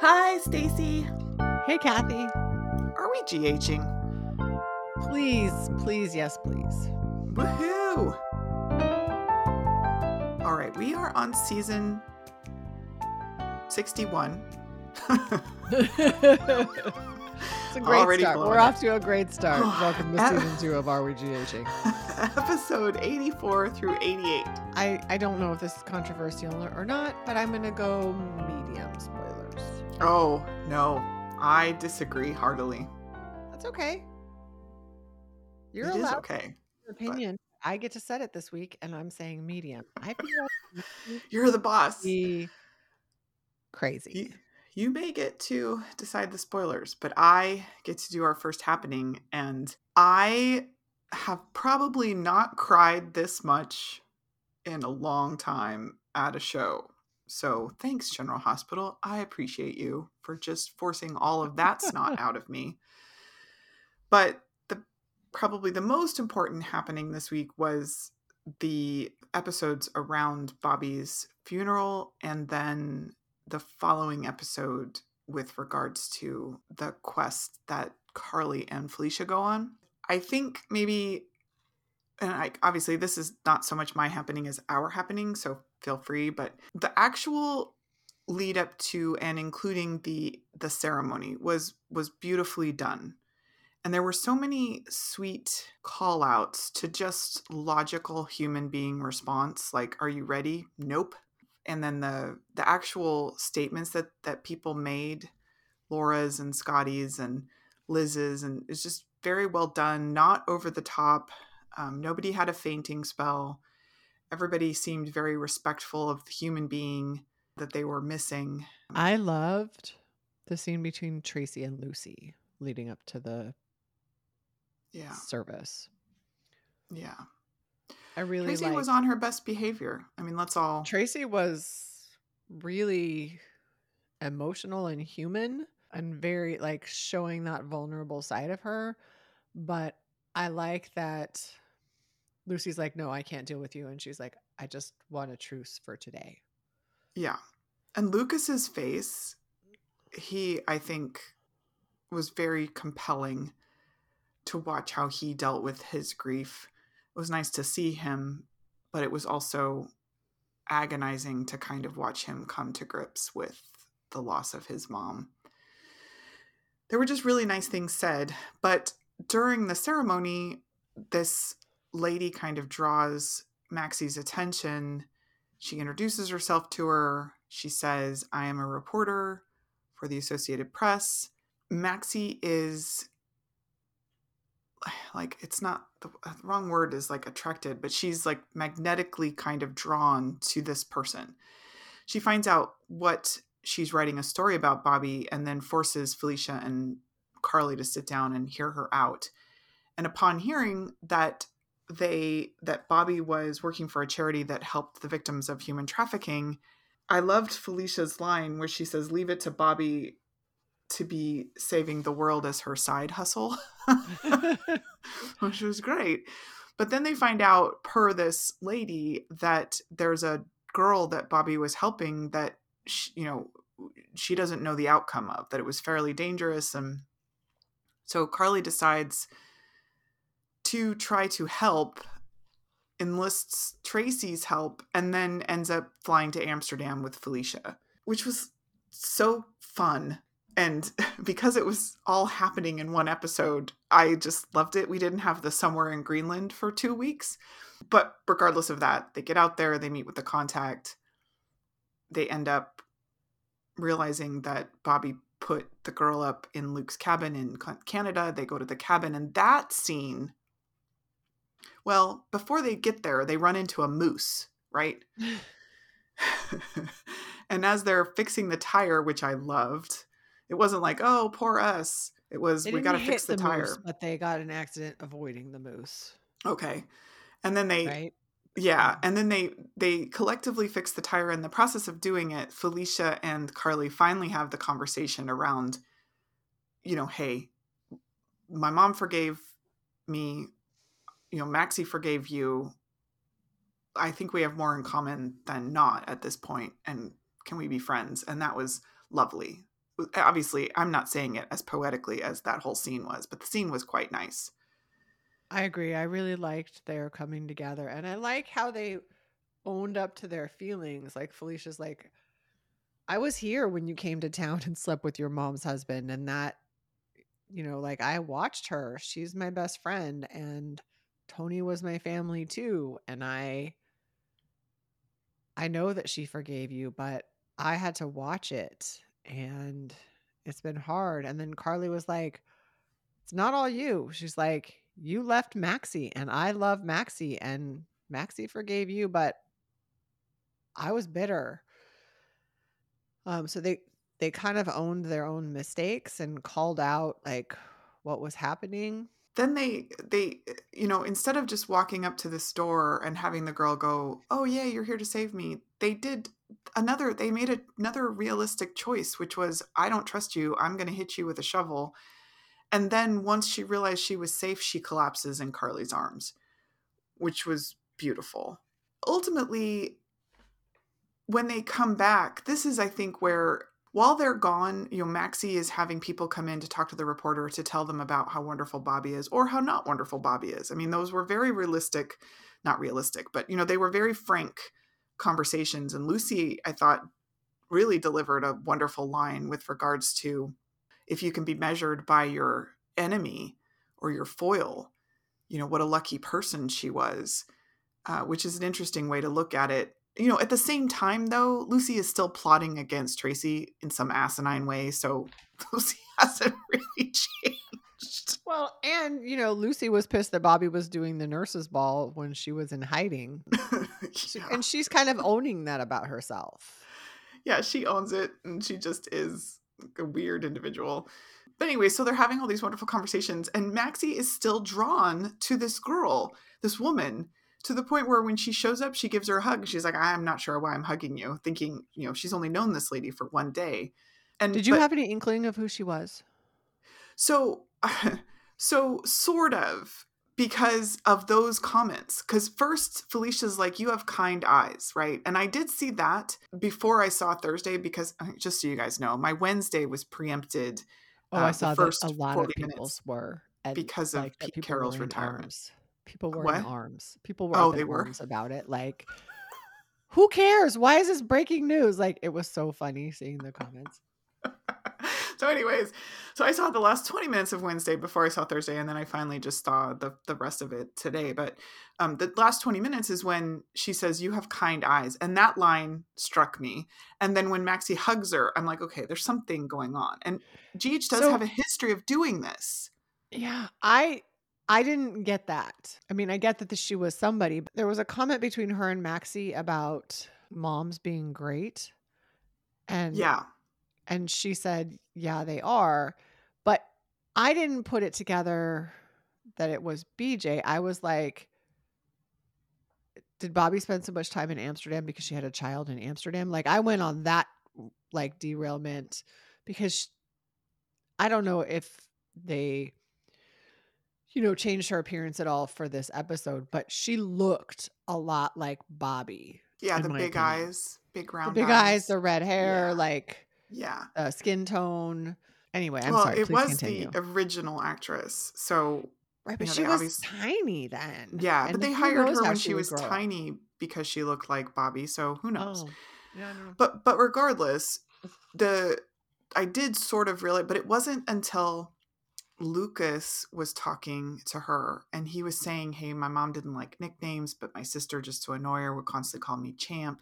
Hi, Stacy. Hey, Kathy. Are we GHing? Please, please, yes, please. Woohoo! All right, we are on season 61. it's a great Already start. blown We're off to a great start. Welcome to season two of Are We GHing? Episode 84 through 88. I, I don't know if this is controversial or not, but I'm going to go medium spoilers. Oh, no. I disagree heartily. That's okay. You're It is allowed okay. your opinion. I get to set it this week, and I'm saying medium. I feel You're the boss. crazy. You, you may get to decide the spoilers, but I get to do our first happening, and I have probably not cried this much in a long time at a show. So thanks, General Hospital. I appreciate you for just forcing all of that snot out of me. But the probably the most important happening this week was the episodes around Bobbie's funeral and then the following episode with regards to the quest that Carly and Felicia go on. I think maybe, and I, obviously this is not so much my happening as our happening, so feel free. But the actual lead up to and including the the ceremony was was beautifully done. And there were so many sweet call outs to just logical human being response like are you ready? Nope. And then the the actual statements that that people made laura's and scotty's and liz's and it's just very well done not over the top um, nobody had a fainting spell everybody seemed very respectful of the human being that they were missing I loved the scene between Tracy and Lucy leading up to the yeah service. yeah I really tracy liked- was on her best behavior i mean let's all Tracy was really emotional and human and very like showing that vulnerable side of her. But I like that Lucy's like, no, I can't deal with you. And she's like, I just want a truce for today. Yeah. And Lucas's face, he I think was very compelling to watch how he dealt with his grief. It was nice to see him, but it was also agonizing to kind of watch him come to grips with the loss of his mom. There were just really nice things said, but during the ceremony, this lady kind of draws Maxie's attention she introduces herself to her. She says, I am a reporter for the Associated Press. Maxie is like, it's not the wrong word is like attracted, but she's like magnetically kind of drawn to this person. She finds out what she's writing a story about Bobbie and then forces Felicia and Carly to sit down and hear her out. And upon hearing that they that Bobbie was working for a charity that helped the victims of human trafficking. I loved Felicia's line where she says, "Leave it to Bobbie to be saving the world as her side hustle," which was great. But then they find out, per this lady, that there's a girl that Bobbie was helping that sh you know she doesn't know the outcome of that it was fairly dangerous and so Carly decides to try to help enlists Tracy's help and then ends up flying to Amsterdam with Felicia, which was so fun. And because it was all happening in one episode, I just loved it. We didn't have the somewhere in Greenland for two weeks. But regardless of that, they get out there, they meet with the contact, they end up realizing that Bobbie put the girl up in Luke's cabin in Canada. They go to the cabin, and that scene well, before they get there, they run into a moose, right? and as they're fixing the tire, which I loved, it wasn't like, oh, poor us. It was, we got to fix the, the tire. moose, but they got an accident avoiding the moose, Okay. And then they, right? yeah. And then they, they collectively fix the tire. In the process of doing it, Felicia and Carly finally have the conversation around, you know, hey, my mom forgave me. You know, Maxie forgave you. I think we have more in common than not at this point, and can we be friends? And that was lovely. obviously I'm not saying it as poetically as that whole scene was, but the scene was quite nice. I agree. I really liked their coming together and I like how they owned up to their feelings. Like Felicia's like I was here when you came to town and slept with your mom's husband and that you know, like I watched her. She's my best friend and Tony was my family too and I I know that she forgave you, but I had to watch it and it's been hard. And then Carly was like, It's not all you. She's like, You left Maxie and I love Maxie and Maxie forgave you, but I was bitter. Um, so they they kind of owned their own mistakes and called out like what was happening. Then they they you know, instead of just walking up to the store and having the girl go, "Oh yeah, you're here to save me." They did another they made a, another realistic choice, which was, "I don't trust you. I'm going to hit you with a shovel." And then once she realized she was safe, she collapses in Carly's arms, which was beautiful. Ultimately, when they come back, this is, I think, where while they're gone, you know, Maxie is having people come in to talk to the reporter to tell them about how wonderful Bobbie is or how not wonderful Bobbie is. I mean, those were very realistic, not realistic, but, you know, they were very frank conversations. And Lucy, I thought, really delivered a wonderful line with regards to if you can be measured by your enemy or your foil, you know, what a lucky person she was, uh, which is an interesting way to look at it. You know, at the same time, though, Lucy is still plotting against Tracy in some asinine way. So Lucy hasn't really changed. Well, and, you know, Lucy was pissed that Bobbie was doing the nurse's ball when she was in hiding. yeah. And she's kind of owning that about herself. Yeah, she owns it and she just is a weird individual. But anyway, so they're having all these wonderful conversations, and Maxie is still drawn to this girl, this woman, to the point where when she shows up, she gives her a hug. She's like, I'm not sure why I'm hugging you, thinking, you know, she's only known this lady for one day. And did you but, have any inkling of who she was? So, so sort of because of those comments. Because first, Felicia's like, You have kind eyes, right? And I did see that before I saw Thursday because, uh, just so you guys know, my Wednesday was preempted. Oh, uh, I saw that a lot of people's were at, because of like, Pete Carroll's retirement. Arms. People were what? in arms. People were oh, they were about it. Like, who cares? Why is this breaking news? Like, it was so funny seeing the comments. so anyways so i saw the last 20 minutes of wednesday before i saw thursday and then i finally just saw the, the rest of it today but um, the last 20 minutes is when she says you have kind eyes and that line struck me and then when maxie hugs her i'm like okay there's something going on and gh does so, have a history of doing this yeah i I didn't get that. I mean, I get that the, she was somebody, but there was a comment between her and Maxie about moms being great. And yeah. And she said, Yeah, they are. But I didn't put it together that it was BJ. I was like, did Bobbie spend so much time in Amsterdam because she had a child in Amsterdam? Like I went on that like derailment because I don't know if they you know changed her appearance at all for this episode, but she looked a lot like Bobbie. Yeah, the big opinion. eyes, big round the big eyes. eyes, the red hair, yeah. like yeah. Uh, skin tone. Anyway, I'm well, sorry. it was continue. the original actress. So Right, but you know, she was tiny then. Yeah, and but they hired her when she, she was tiny because she looked like Bobbie. So who knows? Oh. Yeah, no. But but regardless, the I did sort of realize, but it wasn't until Lucas was talking to her and he was saying, Hey, my mom didn't like nicknames, but my sister, just to annoy her, would constantly call me champ.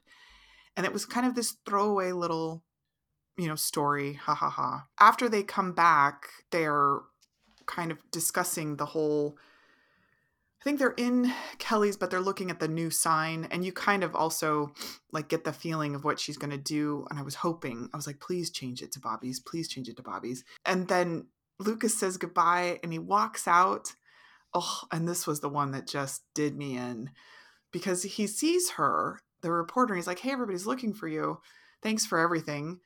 And it was kind of this throwaway little you know, story. Ha ha ha. After they come back, they're kind of discussing the whole. I think they're in Kelly's, but they're looking at the new sign, and you kind of also like get the feeling of what she's going to do. And I was hoping, I was like, please change it to Bobbie's, please change it to Bobbie's. And then Lucas says goodbye, and he walks out. Oh, and this was the one that just did me in because he sees her, the reporter. he's like, "Hey, everybody's looking for you. Thanks for everything."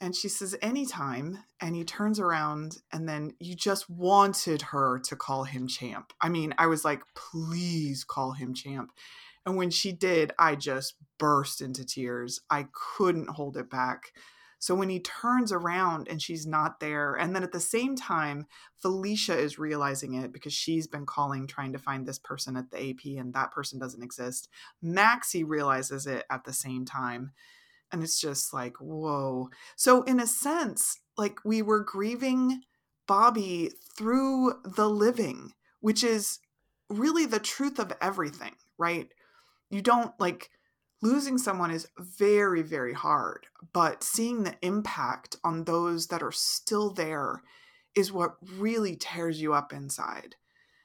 And she says, anytime. And he turns around, and then you just wanted her to call him champ. I mean, I was like, please call him champ. And when she did, I just burst into tears. I couldn't hold it back. So when he turns around and she's not there, and then at the same time, Felicia is realizing it because she's been calling trying to find this person at the AP and that person doesn't exist. Maxie realizes it at the same time. And it's just like, whoa. So, in a sense, like we were grieving Bobbie through the living, which is really the truth of everything, right? You don't like losing someone is very, very hard, but seeing the impact on those that are still there is what really tears you up inside.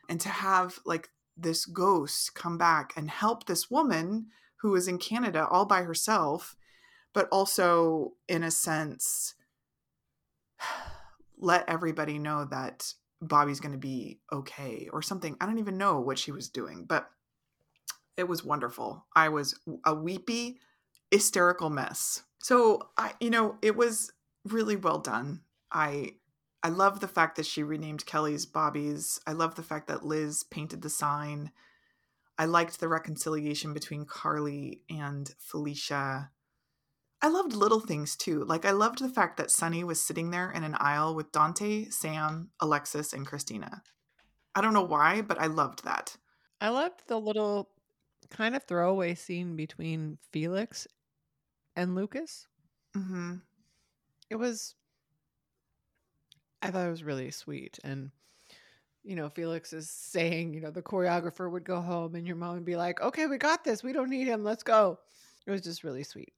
And to have like this ghost come back and help this woman who is in Canada all by herself, but also, in a sense, let everybody know that Bobbie's going to be okay or something. I don't even know what she was doing, but it was wonderful. I was a weepy, hysterical mess. So I, you know, it was really well done. I I love the fact that she renamed Kelly's Bobbie's. I love the fact that Liz painted the sign. I liked the reconciliation between Carly and Felicia. I loved little things too. Like I loved the fact that Sonny was sitting there in an aisle with Dante, Sam, Alexis, and Christina. I don't know why, but I loved that. I loved the little kind of throwaway scene between Felix and Lucas. Mm-hmm. It was, I thought it was really sweet. And, you know, Felix is saying, you know, the choreographer would go home and your mom would be like, okay, we got this. We don't need him. Let's go. It was just really sweet.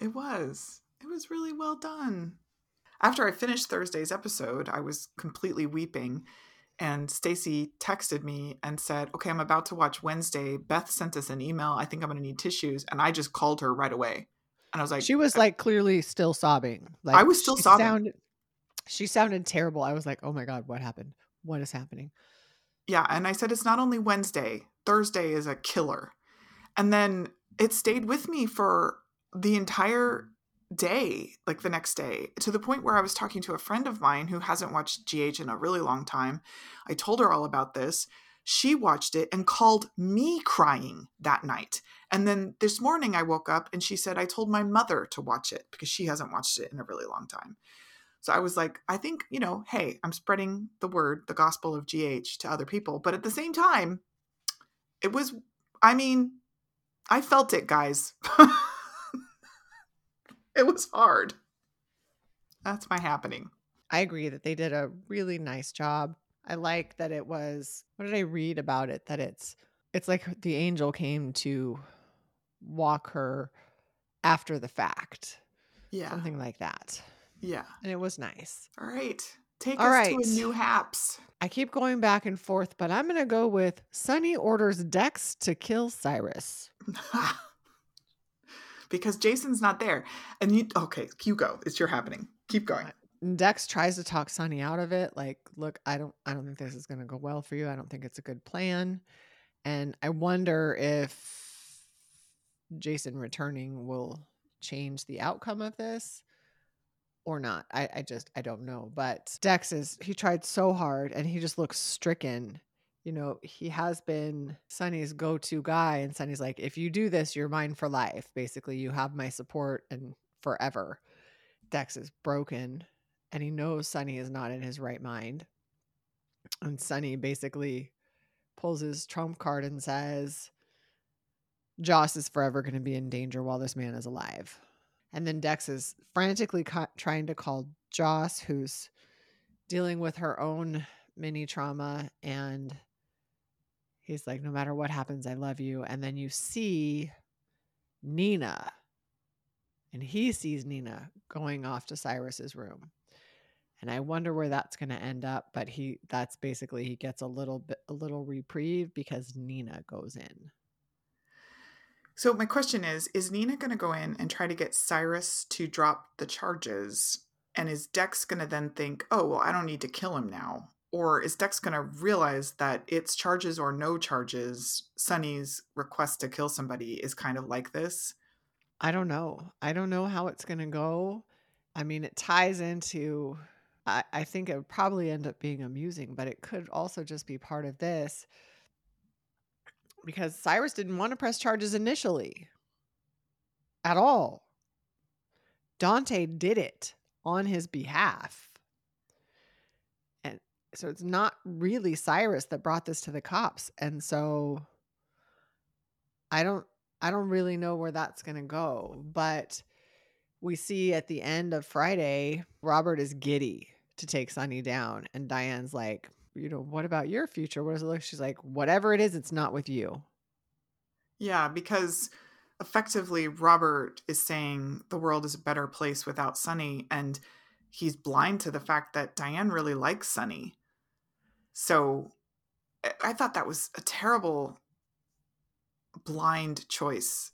It was. It was really well done. After I finished Thursday's episode, I was completely weeping and Stacy texted me and said, "Okay, I'm about to watch Wednesday. Beth sent us an email. I think I'm going to need tissues." And I just called her right away. And I was like, She was like clearly still sobbing. Like I was still she sobbing. Sounded, she sounded terrible. I was like, "Oh my god, what happened? What is happening?" Yeah, and I said it's not only Wednesday. Thursday is a killer. And then it stayed with me for the entire day, like the next day, to the point where I was talking to a friend of mine who hasn't watched GH in a really long time. I told her all about this. She watched it and called me crying that night. And then this morning I woke up and she said, I told my mother to watch it because she hasn't watched it in a really long time. So I was like, I think, you know, hey, I'm spreading the word, the gospel of GH to other people. But at the same time, it was, I mean, I felt it, guys. it was hard. That's my happening. I agree that they did a really nice job. I like that it was what did I read about it that it's it's like the angel came to walk her after the fact. Yeah. Something like that. Yeah. And it was nice. All right. Take All us right. to a new haps. I keep going back and forth, but I'm going to go with Sonny orders Dex to kill Cyrus. because Jason's not there. And you okay, you go. It's your happening. Keep going. Uh, Dex tries to talk Sonny out of it. Like, look, I don't I don't think this is gonna go well for you. I don't think it's a good plan. And I wonder if Jason returning will change the outcome of this or not. I, I just I don't know. But Dex is he tried so hard and he just looks stricken. You know, he has been Sonny's go-to guy, and Sonny's like, if you do this, you're mine for life. Basically, you have my support and forever. Dex is broken and he knows Sonny is not in his right mind. And Sonny basically pulls his trump card and says, Joss is forever going to be in danger while this man is alive. And then Dex is frantically ca- trying to call Joss, who's dealing with her own mini trauma. And he's like, No matter what happens, I love you. And then you see Nina, and he sees Nina going off to Cyrus's room and I wonder where that's going to end up. But he, that's basically he gets a little bit, a little reprieve because Nina goes in. So my question is: Is Nina going to go in and try to get Cyrus to drop the charges? And is Dex going to then think, "Oh, well, I don't need to kill him now"? Or is Dex going to realize that it's charges or no charges? Sonny's request to kill somebody is kind of like this. I don't know. I don't know how it's going to go. I mean, it ties into I, I think it would probably end up being amusing, but it could also just be part of this because Cyrus didn't want to press charges initially at all. Dante did it on his behalf. So it's not really Cyrus that brought this to the cops. And so I don't I don't really know where that's going to go, but we see at the end of Friday, Robert is giddy to take Sonny down and Diane's like, you know, what about your future? What does it look? She's like, whatever it is, it's not with you. Yeah, because effectively Robert is saying the world is a better place without Sonny and he's blind to the fact that Diane really likes Sonny. So I thought that was a terrible blind choice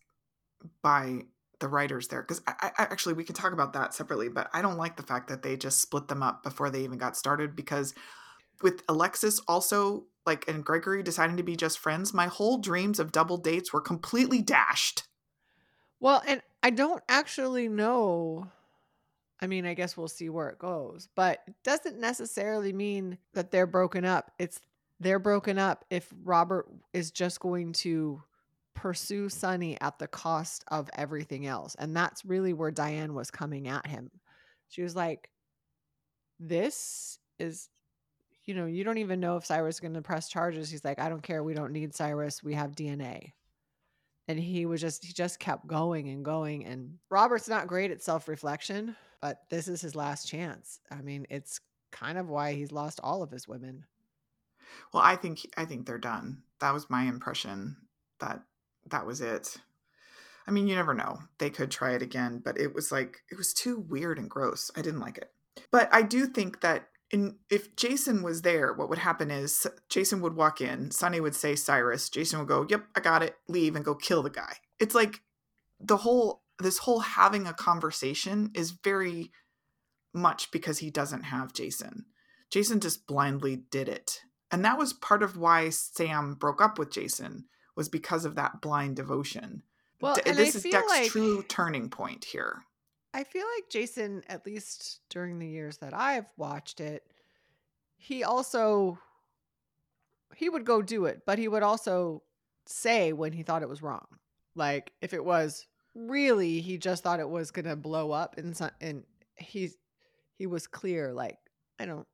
by the writers there because I, I, actually we can talk about that separately but i don't like the fact that they just split them up before they even got started because with alexis also like and gregory deciding to be just friends my whole dreams of double dates were completely dashed. Well and i don't actually know i mean i guess we'll see where it goes but it doesn't necessarily mean that they're broken up it's they're broken up if robert is just going to pursue Sonny at the cost of everything else. And that's really where Diane was coming at him. She was like, This is, you know, you don't even know if Cyrus is going to press charges. He's like, I don't care. We don't need Cyrus. We have DNA. And he was just, he just kept going and going. And Robert's not great at self reflection, but this is his last chance. I mean, it's kind of why he's lost all of his women. Well, I think I think they're done. That was my impression that that was it. I mean, you never know. They could try it again, but it was like it was too weird and gross. I didn't like it. But I do think that in if Jason was there, what would happen is Jason would walk in, Sonny would say Cyrus, Jason would go, "Yep, I got it." Leave and go kill the guy. It's like the whole this whole having a conversation is very much because he doesn't have Jason. Jason just blindly did it. And that was part of why Sam broke up with Jason was because of that blind devotion. Well, D- this I is Dex's like, true turning point here. I feel like Jason, at least during the years that I've watched it, he also he would go do it, but he would also say when he thought it was wrong. Like if it was really he just thought it was going to blow up and and he he was clear like I don't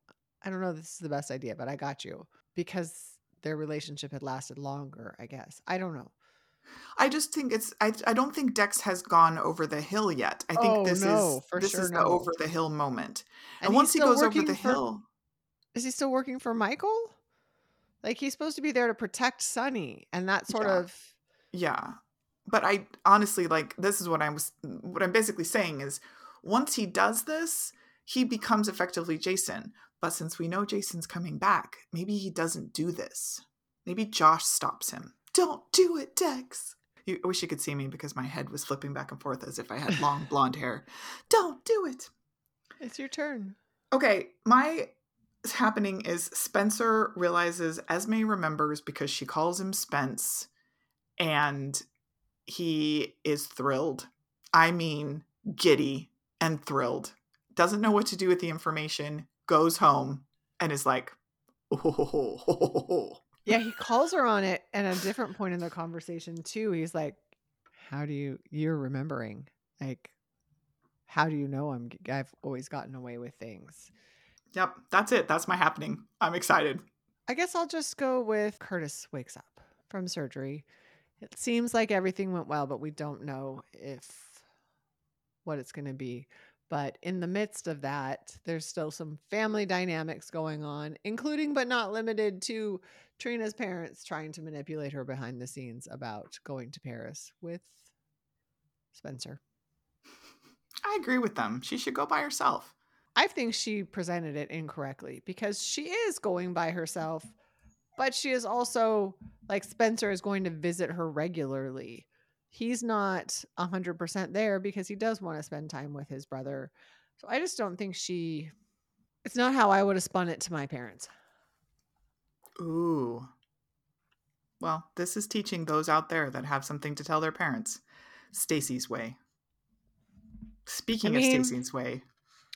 I don't know this is the best idea, but I got you because their relationship had lasted longer, I guess. I don't know. I just think it's I I don't think Dex has gone over the hill yet. I think oh, this no, is this sure is no. the over the hill moment. And, and once he goes over the for, hill Is he still working for Michael? Like he's supposed to be there to protect Sonny, and that sort yeah. of Yeah. But I honestly like this is what I was what I'm basically saying is once he does this, he becomes effectively Jason. But since we know Jason's coming back, maybe he doesn't do this. Maybe Joss stops him. Don't do it, Dex. You, I wish you could see me because my head was flipping back and forth as if I had long blonde hair. Don't do it. It's your turn. Okay, my happening is Spencer realizes Esme remembers because she calls him Spence, and he is thrilled. I mean, giddy and thrilled. Doesn't know what to do with the information, goes home and is like, oh. Yeah, he calls her on it at a different point in the conversation too. He's like, "How do you? You're remembering? Like, how do you know I'm? I've always gotten away with things." Yep, that's it. That's my happening. I'm excited. I guess I'll just go with Curtis wakes up from surgery. It seems like everything went well, but we don't know if what it's going to be. But in the midst of that, there's still some family dynamics going on, including but not limited to Trina's parents trying to manipulate her behind the scenes about going to Paris with Spencer. I agree with them. She should go by herself. I think she presented it incorrectly because she is going by herself, but she is also like Spencer is going to visit her regularly he's not 100% there because he does want to spend time with his brother. So I just don't think she it's not how I would have spun it to my parents. Ooh. Well, this is teaching those out there that have something to tell their parents. Stacy's way. Speaking I mean, of Stacy's way.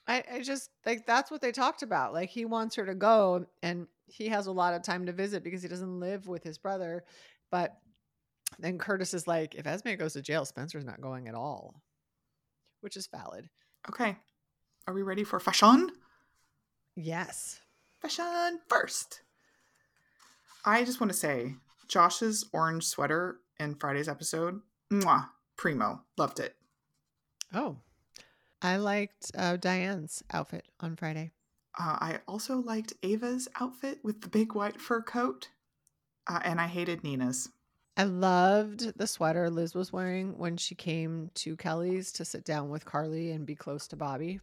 I, I just like that's what they talked about. Like he wants her to go and he has a lot of time to visit because he doesn't live with his brother. But then Curtis is like, if Esme goes to jail, Spencer's not going at all, which is valid. Okay. Are we ready for fashion? Yes. Fashion first. I just want to say Joss's orange sweater in Friday's episode, mwah, primo. Loved it. Oh, I liked uh, Diane's outfit on Friday. Uh, I also liked Ava's outfit with the big white fur coat. Uh, and I hated Nina's. I loved the sweater Liz was wearing when she came to Kelly's to sit down with Carly and be close to Bobbie.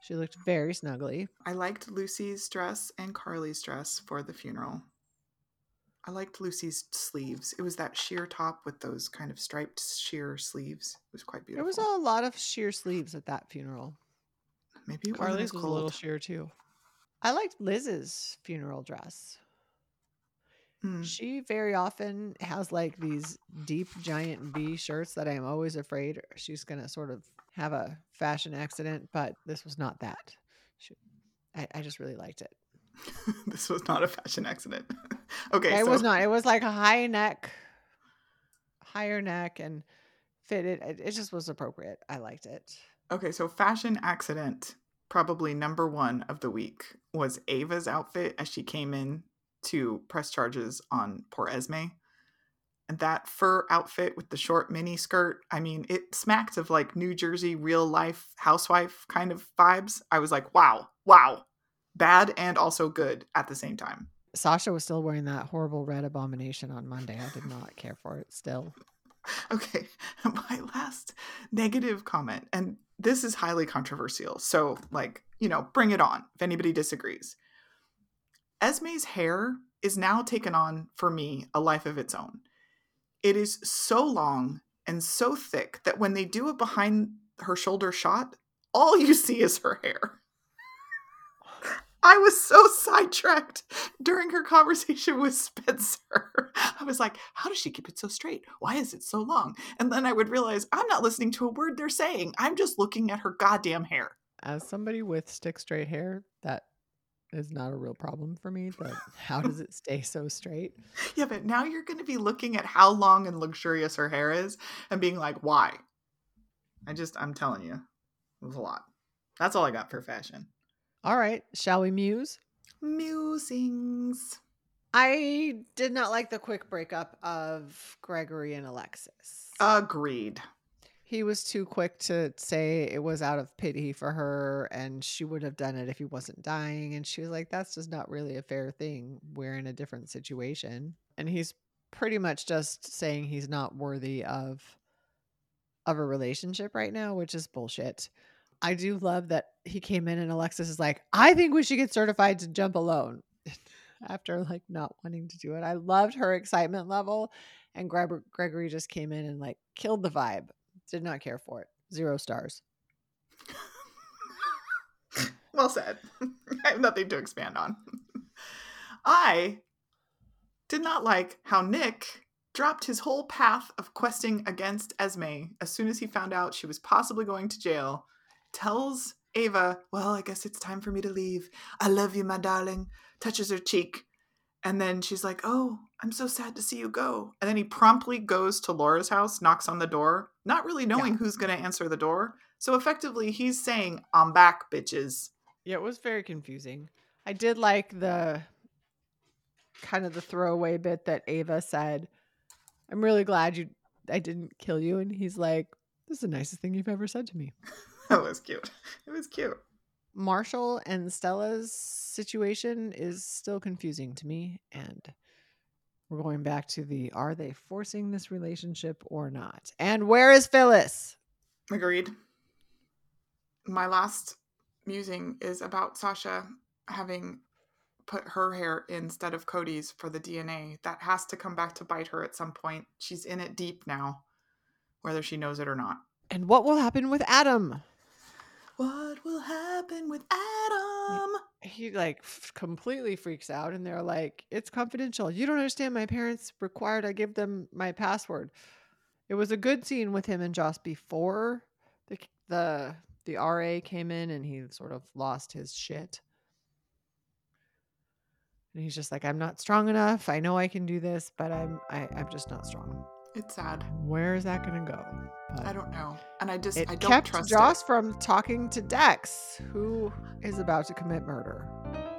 She looked very snuggly. I liked Lucy's dress and Carly's dress for the funeral. I liked Lucy's sleeves. It was that sheer top with those kind of striped sheer sleeves. It was quite beautiful. There was a lot of sheer sleeves at that funeral. Maybe it Carly's wasn't was as a little sheer too. I liked Liz's funeral dress. Hmm. She very often has like these deep giant V shirts that I am always afraid she's going to sort of have a fashion accident, but this was not that. She, I, I just really liked it. this was not a fashion accident. okay, it so was not. It was like a high neck, higher neck, and fitted. It, it just was appropriate. I liked it. Okay, so fashion accident probably number one of the week was Ava's outfit as she came in to press charges on poor Esme. And that fur outfit with the short mini skirt, I mean, it smacked of like New Jersey real life housewife kind of vibes. I was like, wow, wow. Bad and also good at the same time. Sasha was still wearing that horrible red abomination on Monday. I did not care for it still. Okay, my last negative comment, and this is highly controversial. So, like, you know, bring it on if anybody disagrees. Esme's hair is now taken on, for me, a life of its own. It is so long and so thick that when they do a behind her shoulder shot, all you see is her hair. I was so sidetracked during her conversation with Spencer. I was like, how does she keep it so straight? Why is it so long? And then I would realize I'm not listening to a word they're saying. I'm just looking at her goddamn hair. As somebody with stick straight hair, that is not a real problem for me. But how does it stay so straight? Yeah, but now you're going to be looking at how long and luxurious her hair is and being like, why? I just, I'm telling you, it was a lot. That's all I got for fashion. All right, shall we muse? Musings. I did not like the quick breakup of Gregory and Alexis. Agreed. he was too quick to say it was out of pity for her and she would have done it if he wasn't dying. And she was like, that's just not really a fair thing. We're in a different situation. And he's pretty much just saying he's not worthy of of a relationship right now, which is bullshit. I do love that he came in and Alexis is like, I think we should get certified to jump alone after like not wanting to do it. I loved her excitement level. And Gregory just came in and like killed the vibe. Did not care for it. Zero stars. well said. I have nothing to expand on. I did not like how Nik dropped his whole path of questing against Esme as soon as he found out she was possibly going to jail. Tells Ava, Well, I guess it's time for me to leave. I love you, my darling. Touches her cheek. And then she's like, Oh, I'm so sad to see you go. And then he promptly goes to Laura's house, knocks on the door, not really knowing who's going to answer the door. So effectively, he's saying, I'm back, bitches. Yeah, it was very confusing. I did like the kind of the throwaway bit that Ava said. I'm really glad you I didn't kill you. And he's like, This is the nicest thing you've ever said to me. That was cute. It was cute. Marshall and Stella's situation is still confusing to me. And we're going back to the are they forcing this relationship or not? And where is Phyllis? Agreed. My last musing is about Sasha having put her hair instead of Cody's for the DNA. That has to come back to bite her at some point. She's in it deep now, whether she knows it or not. And what will happen with Adam? What will happen with Adam? he like f- completely freaks out and they're like it's confidential. You don't understand. My parents required i give them my password. It was a good scene with him and joss before the the the ra came in and he sort of lost his shit. And he's just like i'm not strong enough. I know i can do this but i'm I, i'm just not strong It's sad. Where is that going to go? I don't know. And I just It I don't kept trust Joss from talking to Dex, who is about to commit murder.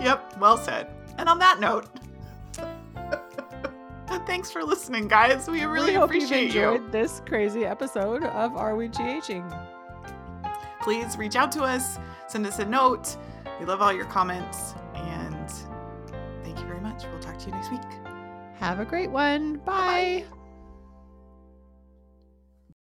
yep, well said. And on that note, thanks for listening, guys. We really we hope you've appreciate you. enjoyed this crazy episode of Are We GHing? Please reach out to us, send us a note. We love all your comments, Have a great one. Bye. Bye.